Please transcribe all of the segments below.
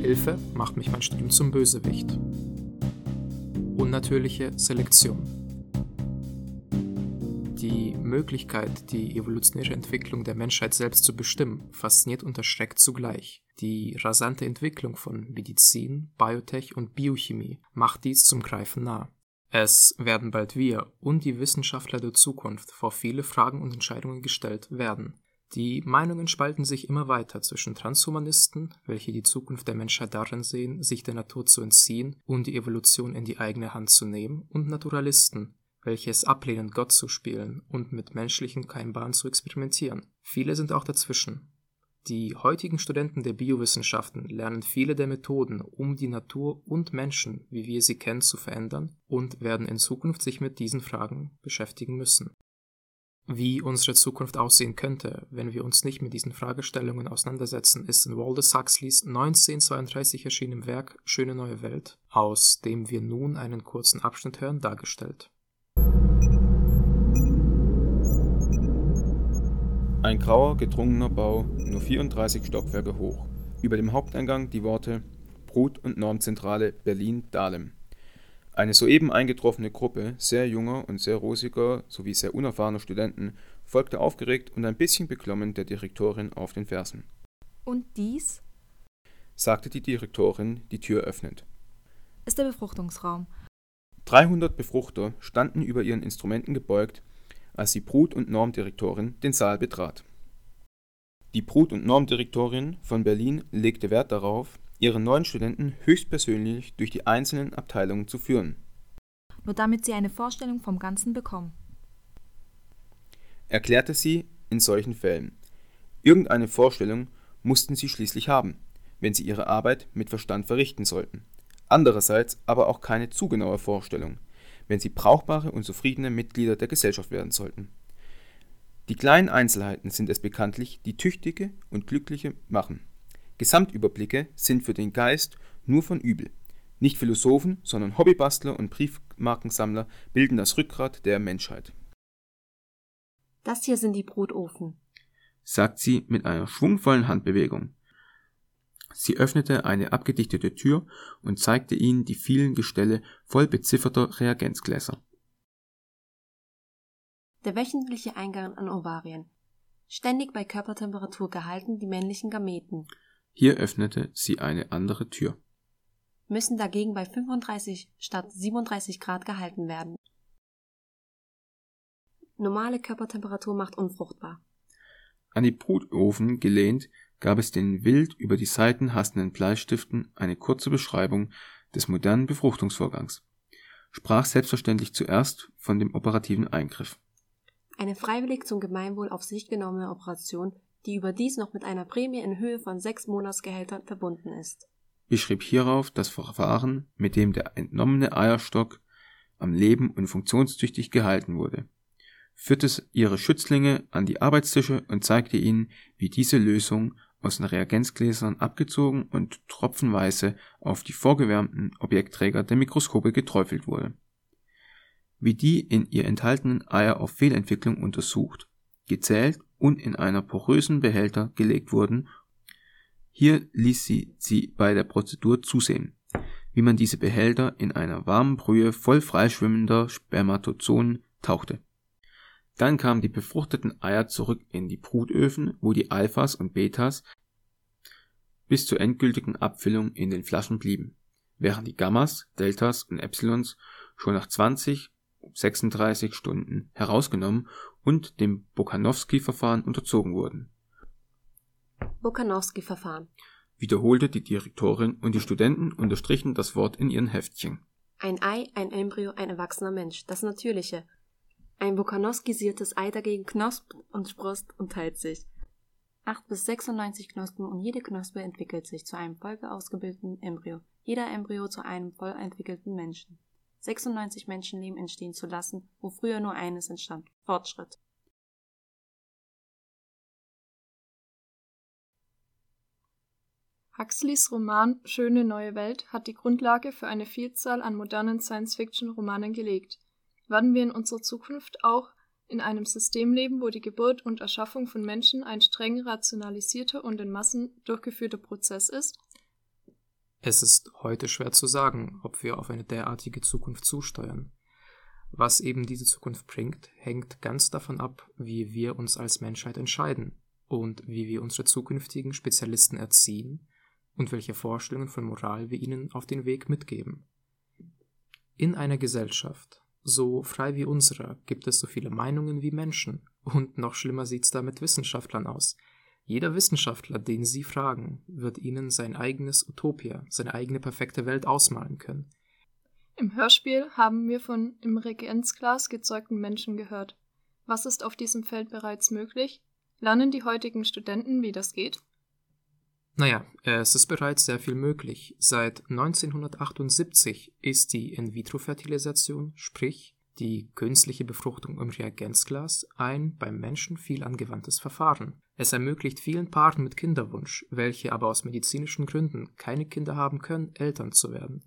Hilfe macht mich mein Studium zum Bösewicht. Unnatürliche Selektion. Die Möglichkeit, die evolutionäre Entwicklung der Menschheit selbst zu bestimmen, fasziniert und erschreckt zugleich. Die rasante Entwicklung von Medizin, Biotech und Biochemie macht dies zum Greifen nah. Es werden bald wir und die Wissenschaftler der Zukunft vor viele Fragen und Entscheidungen gestellt werden. Die Meinungen spalten sich immer weiter zwischen Transhumanisten, welche die Zukunft der Menschheit darin sehen, sich der Natur zu entziehen und die Evolution in die eigene Hand zu nehmen, und Naturalisten, welche es ablehnen, Gott zu spielen und mit menschlichen Keimbahnen zu experimentieren. Viele sind auch dazwischen. Die heutigen Studenten der Biowissenschaften lernen viele der Methoden, um die Natur und Menschen, wie wir sie kennen, zu verändern und werden in Zukunft sich mit diesen Fragen beschäftigen müssen. Wie unsere Zukunft aussehen könnte, wenn wir uns nicht mit diesen Fragestellungen auseinandersetzen, ist in Aldous Huxleys 1932 erschienenem Werk Schöne neue Welt, aus dem wir nun einen kurzen Abschnitt hören, dargestellt. Ein grauer, gedrungener Bau, nur 34 Stockwerke hoch. Über dem Haupteingang die Worte Brut- und Normzentrale Berlin-Dahlem. Eine soeben eingetroffene Gruppe sehr junger und sehr rosiger sowie sehr unerfahrener Studenten folgte aufgeregt und ein bisschen beklommen der Direktorin auf den Fersen. Und dies? sagte die Direktorin, die Tür öffnend. Ist der Befruchtungsraum. 300 Befruchter standen über ihren Instrumenten gebeugt, als die Brut- und Normdirektorin den Saal betrat. Die Brut- und Normdirektorin von Berlin legte Wert darauf, ihre neuen Studenten höchstpersönlich durch die einzelnen Abteilungen zu führen. Nur damit sie eine Vorstellung vom Ganzen bekommen. Erklärte sie in solchen Fällen. Irgendeine Vorstellung mussten sie schließlich haben, wenn sie ihre Arbeit mit Verstand verrichten sollten. Andererseits aber auch keine zu genaue Vorstellung, wenn sie brauchbare und zufriedene Mitglieder der Gesellschaft werden sollten. Die kleinen Einzelheiten sind es bekanntlich, die tüchtige und glückliche machen. Gesamtüberblicke sind für den Geist nur von übel. Nicht Philosophen, sondern Hobbybastler und Briefmarkensammler bilden das Rückgrat der Menschheit. Das hier sind die Brotofen, sagt sie mit einer schwungvollen Handbewegung. Sie öffnete eine abgedichtete Tür und zeigte ihnen die vielen Gestelle voll bezifferter Reagenzgläser. Der wöchentliche Eingang an Ovarien. Ständig bei Körpertemperatur gehalten die männlichen Gameten. Hier öffnete sie eine andere Tür. Müssen dagegen bei 35 statt 37 Grad gehalten werden. Normale Körpertemperatur macht unfruchtbar. An die Brutofen gelehnt gab es den wild über die Seiten hastenden Bleistiften eine kurze Beschreibung des modernen Befruchtungsvorgangs, sprach selbstverständlich zuerst von dem operativen Eingriff. Eine freiwillig zum Gemeinwohl auf sich genommene Operation, die überdies noch mit einer Prämie in Höhe von sechs Monatsgehältern verbunden ist. Beschrieb hierauf das Verfahren, mit dem der entnommene Eierstock am Leben und funktionstüchtig gehalten wurde, führte ihre Schützlinge an die Arbeitstische und zeigte ihnen, wie diese Lösung aus den Reagenzgläsern abgezogen und tropfenweise auf die vorgewärmten Objektträger der Mikroskope geträufelt wurde. Wie die in ihr enthaltenen Eier auf Fehlentwicklung untersucht, gezählt und in einer porösen Behälter gelegt wurden. Hier ließ sie sie bei der Prozedur zusehen, wie man diese Behälter in einer warmen Brühe voll freischwimmender Spermatozoen tauchte. Dann kamen die befruchteten Eier zurück in die Brutöfen, wo die Alphas und Betas bis zur endgültigen Abfüllung in den Flaschen blieben, während die Gammas, Deltas und Epsilons schon nach 20, 36 Stunden herausgenommen und dem Bokanowski-Verfahren unterzogen wurden. Bokanowski-Verfahren wiederholte die Direktorin und die Studenten unterstrichen das Wort in ihren Heftchen. Ein Ei, ein Embryo, ein erwachsener Mensch, das Natürliche. Ein Bokanowskisiertes Ei dagegen knospt und sprost und teilt sich. 8 bis 96 Knospen und jede Knospe entwickelt sich zu einem voll ausgebildeten Embryo, jeder Embryo zu einem voll entwickelten Menschen. 96 Menschenleben entstehen zu lassen, wo früher nur eines entstand. Fortschritt. Huxleys Roman Schöne neue Welt hat die Grundlage für eine Vielzahl an modernen Science-Fiction-Romanen gelegt. Werden wir in unserer Zukunft auch in einem System leben, wo die Geburt und Erschaffung von Menschen ein streng rationalisierter und in Massen durchgeführter Prozess ist? Es ist heute schwer zu sagen, ob wir auf eine derartige Zukunft zusteuern. Was eben diese Zukunft bringt, hängt ganz davon ab, wie wir uns als Menschheit entscheiden und wie wir unsere zukünftigen Spezialisten erziehen und welche Vorstellungen von Moral wir ihnen auf den Weg mitgeben. In einer Gesellschaft, so frei wie unserer, gibt es so viele Meinungen wie Menschen, und noch schlimmer sieht's da mit Wissenschaftlern aus. Jeder Wissenschaftler, den Sie fragen, wird Ihnen sein eigenes Utopia, seine eigene perfekte Welt ausmalen können. Im Hörspiel haben wir von im Reagenzglas gezeugten Menschen gehört. Was ist auf diesem Feld bereits möglich? Lernen die heutigen Studenten, wie das geht? Naja, es ist bereits sehr viel möglich. Seit 1978 ist die In-vitro-Fertilisation, sprich die künstliche Befruchtung im Reagenzglas, ein beim Menschen viel angewandtes Verfahren. Es ermöglicht vielen Paaren mit Kinderwunsch, welche aber aus medizinischen Gründen keine Kinder haben können, Eltern zu werden.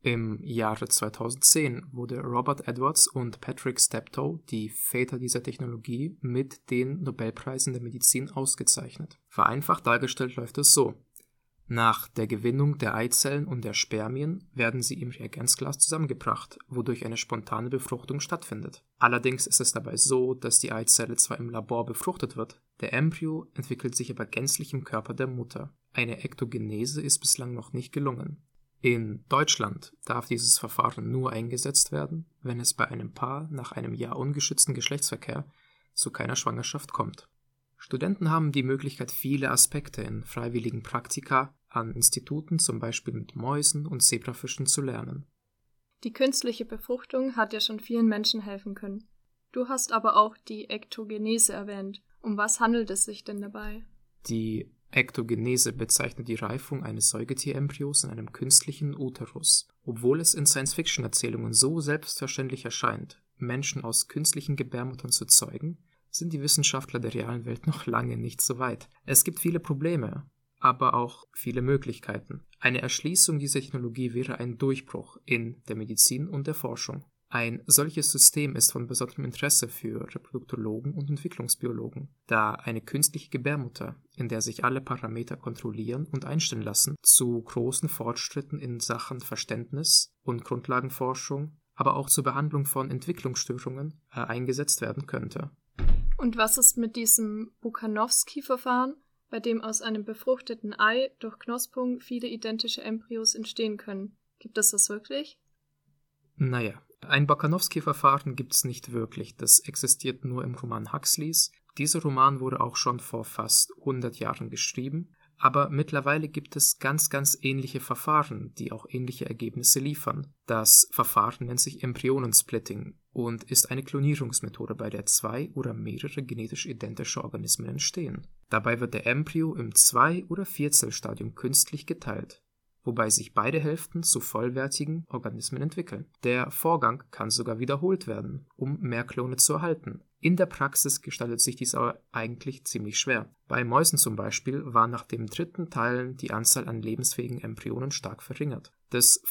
Im Jahre 2010 wurde Robert Edwards und Patrick Steptoe, die Väter dieser Technologie, mit den Nobelpreisen der Medizin ausgezeichnet. Vereinfacht dargestellt läuft es so. Nach der Gewinnung der Eizellen und der Spermien werden sie im Reagenzglas zusammengebracht, wodurch eine spontane Befruchtung stattfindet. Allerdings ist es dabei so, dass die Eizelle zwar im Labor befruchtet wird, der Embryo entwickelt sich aber gänzlich im Körper der Mutter. Eine Ektogenese ist bislang noch nicht gelungen. In Deutschland darf dieses Verfahren nur eingesetzt werden, wenn es bei einem Paar nach einem Jahr ungeschützten Geschlechtsverkehr zu keiner Schwangerschaft kommt. Studenten haben die Möglichkeit, viele Aspekte in freiwilligen Praktika an Instituten, zum Beispiel mit Mäusen und Zebrafischen, zu lernen. Die künstliche Befruchtung hat ja schon vielen Menschen helfen können. Du hast aber auch die Ektogenese erwähnt. Um was handelt es sich denn dabei? Die Ektogenese bezeichnet die Reifung eines Säugetierembryos in einem künstlichen Uterus. Obwohl es in Science-Fiction-Erzählungen so selbstverständlich erscheint, Menschen aus künstlichen Gebärmuttern zu zeugen, sind die Wissenschaftler der realen Welt noch lange nicht so weit. Es gibt viele Probleme, aber auch viele Möglichkeiten. Eine Erschließung dieser Technologie wäre ein Durchbruch in der Medizin und der Forschung. Ein solches System ist von besonderem Interesse für Reproduktologen und Entwicklungsbiologen, da eine künstliche Gebärmutter, in der sich alle Parameter kontrollieren und einstellen lassen, zu großen Fortschritten in Sachen Verständnis und Grundlagenforschung, aber auch zur Behandlung von Entwicklungsstörungen äh, eingesetzt werden könnte. Und was ist mit diesem Bukanowski-Verfahren, bei dem aus einem befruchteten Ei durch Knospung viele identische Embryos entstehen können? Gibt es das wirklich? Naja, ein Bakanowski-Verfahren gibt es nicht wirklich, das existiert nur im Roman Huxleys. Dieser Roman wurde auch schon vor fast 100 Jahren geschrieben, aber mittlerweile gibt es ganz, ganz ähnliche Verfahren, die auch ähnliche Ergebnisse liefern. Das Verfahren nennt sich Embryonensplitting und ist eine Klonierungsmethode, bei der zwei oder mehrere genetisch identische Organismen entstehen. Dabei wird der Embryo im Zwei- oder Vierzellstadium künstlich geteilt wobei sich beide Hälften zu vollwertigen Organismen entwickeln. Der Vorgang kann sogar wiederholt werden, um mehr Klone zu erhalten. In der Praxis gestaltet sich dies aber eigentlich ziemlich schwer. Bei Mäusen zum Beispiel war nach dem dritten Teilen die Anzahl an lebensfähigen Embryonen stark verringert. Des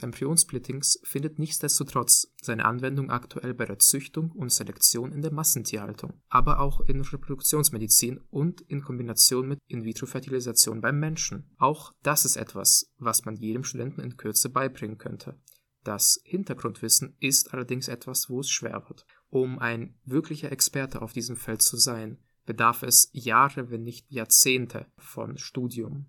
Embryonsplittings findet nichtsdestotrotz seine Anwendung aktuell bei der Züchtung und Selektion in der Massentierhaltung, aber auch in Reproduktionsmedizin und in Kombination mit In-vitro-Fertilisation beim Menschen. Auch das ist etwas, was man jedem Studenten in Kürze beibringen könnte. Das Hintergrundwissen ist allerdings etwas, wo es schwer wird. Um ein wirklicher Experte auf diesem Feld zu sein, bedarf es Jahre, wenn nicht Jahrzehnte von Studium.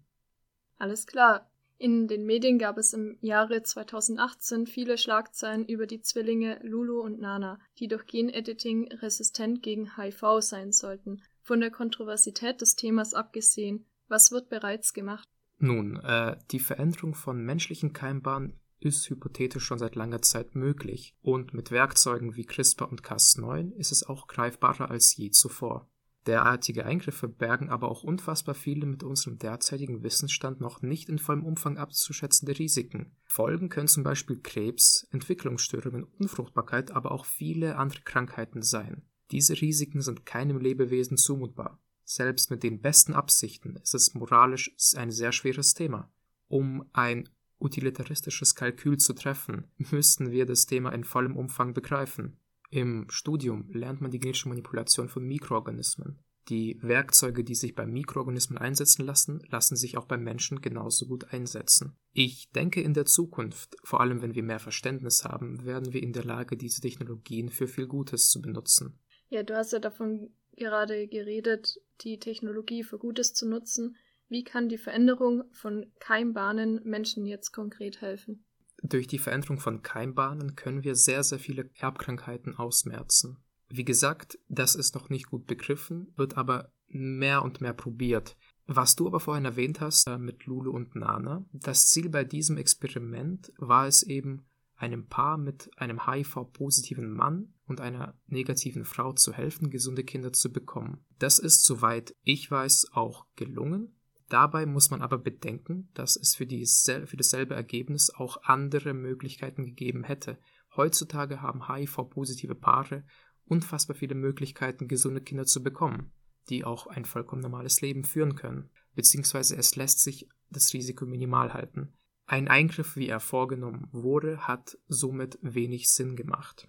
Alles klar. In den Medien gab es im Jahre 2018 viele Schlagzeilen über die Zwillinge Lulu und Nana, die durch Genediting resistent gegen HIV sein sollten. Von der Kontroversität des Themas abgesehen, was wird bereits gemacht? Nun, äh, die Veränderung von menschlichen Keimbahnen ist hypothetisch schon seit langer Zeit möglich und mit Werkzeugen wie CRISPR und Cas9 ist es auch greifbarer als je zuvor. Derartige Eingriffe bergen aber auch unfassbar viele mit unserem derzeitigen Wissensstand noch nicht in vollem Umfang abzuschätzende Risiken. Folgen können zum Beispiel Krebs, Entwicklungsstörungen, Unfruchtbarkeit, aber auch viele andere Krankheiten sein. Diese Risiken sind keinem Lebewesen zumutbar. Selbst mit den besten Absichten ist es moralisch ein sehr schweres Thema. Um ein utilitaristisches Kalkül zu treffen, müssten wir das Thema in vollem Umfang begreifen. Im Studium lernt man die genetische Manipulation von Mikroorganismen. Die Werkzeuge, die sich bei Mikroorganismen einsetzen lassen, lassen sich auch beim Menschen genauso gut einsetzen. Ich denke, in der Zukunft, vor allem wenn wir mehr Verständnis haben, werden wir in der Lage, diese Technologien für viel Gutes zu benutzen. Ja, du hast ja davon gerade geredet, die Technologie für Gutes zu nutzen. Wie kann die Veränderung von Keimbahnen Menschen jetzt konkret helfen? Durch die Veränderung von Keimbahnen können wir sehr, sehr viele Erbkrankheiten ausmerzen. Wie gesagt, das ist noch nicht gut begriffen, wird aber mehr und mehr probiert. Was du aber vorhin erwähnt hast äh, mit Lulu und Nana, das Ziel bei diesem Experiment war es eben, einem Paar mit einem HIV-positiven Mann und einer negativen Frau zu helfen, gesunde Kinder zu bekommen. Das ist, soweit ich weiß, auch gelungen. Dabei muss man aber bedenken, dass es für, die, für dasselbe Ergebnis auch andere Möglichkeiten gegeben hätte. Heutzutage haben HIV-positive Paare unfassbar viele Möglichkeiten, gesunde Kinder zu bekommen, die auch ein vollkommen normales Leben führen können, beziehungsweise es lässt sich das Risiko minimal halten. Ein Eingriff, wie er vorgenommen wurde, hat somit wenig Sinn gemacht.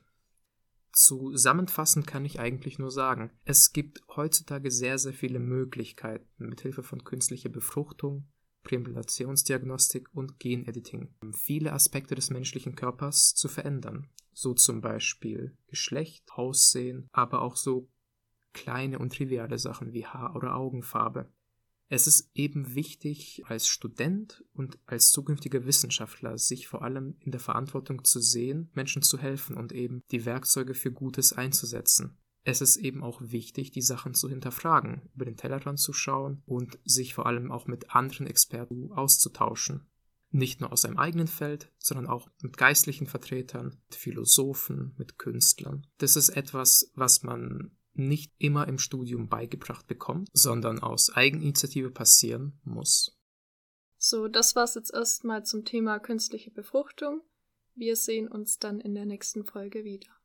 Zusammenfassend kann ich eigentlich nur sagen, es gibt heutzutage sehr, sehr viele Möglichkeiten, mit Hilfe von künstlicher Befruchtung, Präimplantationsdiagnostik und Genediting viele Aspekte des menschlichen Körpers zu verändern so zum Beispiel Geschlecht, Aussehen, aber auch so kleine und triviale Sachen wie Haar- oder Augenfarbe. Es ist eben wichtig, als Student und als zukünftiger Wissenschaftler sich vor allem in der Verantwortung zu sehen, Menschen zu helfen und eben die Werkzeuge für Gutes einzusetzen. Es ist eben auch wichtig, die Sachen zu hinterfragen, über den Tellerrand zu schauen und sich vor allem auch mit anderen Experten auszutauschen nicht nur aus seinem eigenen Feld, sondern auch mit geistlichen Vertretern, mit Philosophen, mit Künstlern. Das ist etwas, was man nicht immer im Studium beigebracht bekommt, sondern aus Eigeninitiative passieren muss. So, das war's jetzt erstmal zum Thema künstliche Befruchtung. Wir sehen uns dann in der nächsten Folge wieder.